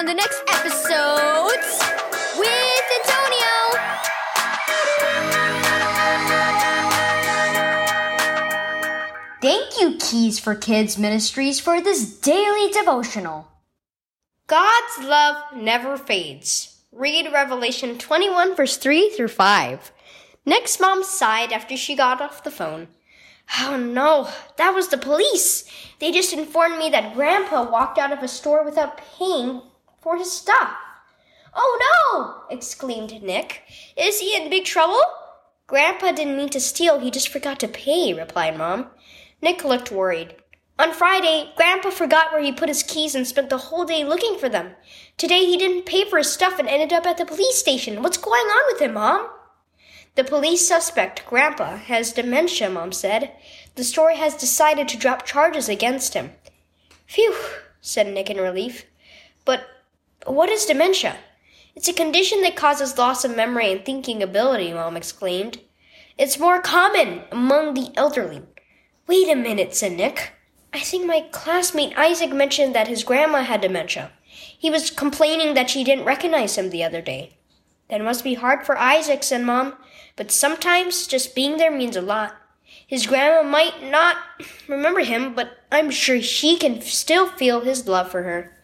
on the next epiSOWdes with Antonio. Thank you, Keys for Kids Ministries, for this daily devotional. God's love never fades. Read Revelation 21, verse 3 through 5. Nick's mom sighed after she got off the phone. Oh no, that was the police. They just informed me that Grandpa walked out of a store without paying for his stuff. Oh no! exclaimed Nick. Is he in big trouble? Grandpa didn't mean to steal, he just forgot to pay, replied Mom. Nick looked worried. On Friday, Grandpa forgot where he put his keys and spent the whole day looking for them. Today he didn't pay for his stuff and ended up at the police station. What's going on with him, Mom? The police suspect, Grandpa, has dementia, Mom said. The story has decided to drop charges against him. Phew, said Nick in relief. What is dementia? It's a condition that causes loss of memory and thinking ability, Mom exclaimed. It's more common among the elderly. Wait a minute, said Nick. I think my classmate Isaac mentioned that his grandma had dementia. He was complaining that she didn't recognize him the other day. That must be hard for Isaac, said Mom, but sometimes just being there means a lot. His grandma might not remember him, but I'm sure she can still feel his love for her.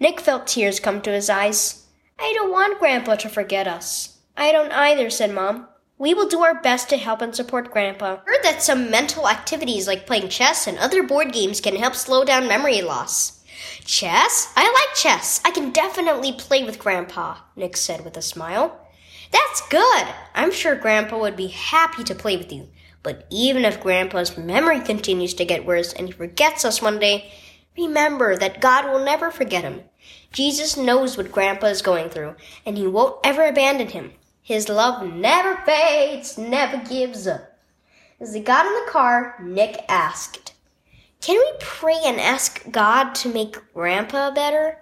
Nick felt tears come to his eyes. I don't want Grandpa to forget us. I don't either, said Mom. We will do our best to help and support Grandpa. I heard that some mental activities like playing chess and other board games can help slow down memory loss. Chess? I like chess. I can definitely play with Grandpa, Nick said with a smile. That's good. I'm sure Grandpa would be happy to play with you. But even if Grandpa's memory continues to get worse and he forgets us one day, remember that God will never forget him. Jesus knows what Grandpa is going through, and he won't ever abandon him. His love never fades, never gives up. As they got in the car, Nick asked, can we pray and ask God to make Grandpa better?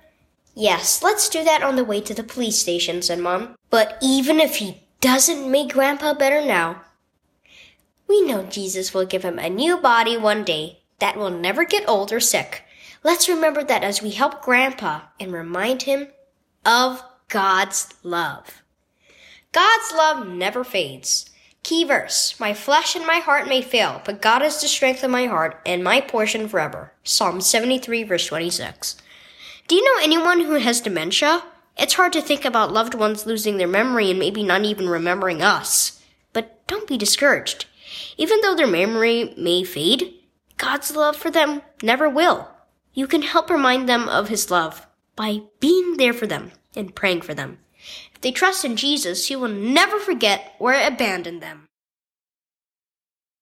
Yes, let's do that on the way to the police station, said Mom. But even if he doesn't make Grandpa better now, we know Jesus will give him a new body one day that will never get old or sick. Let's remember that as we help Grandpa and remind him of God's love. God's love never fades. Key verse My flesh and my heart may fail, but God is the strength of my heart and my portion forever. Psalm 73, verse 26. Do you know anyone who has dementia? It's hard to think about loved ones losing their memory and maybe not even remembering us. But don't be discouraged. Even though their memory may fade, God's love for them never will. You can help remind them of His love by being there for them and praying for them. If they trust in Jesus, He will never forget or abandon them.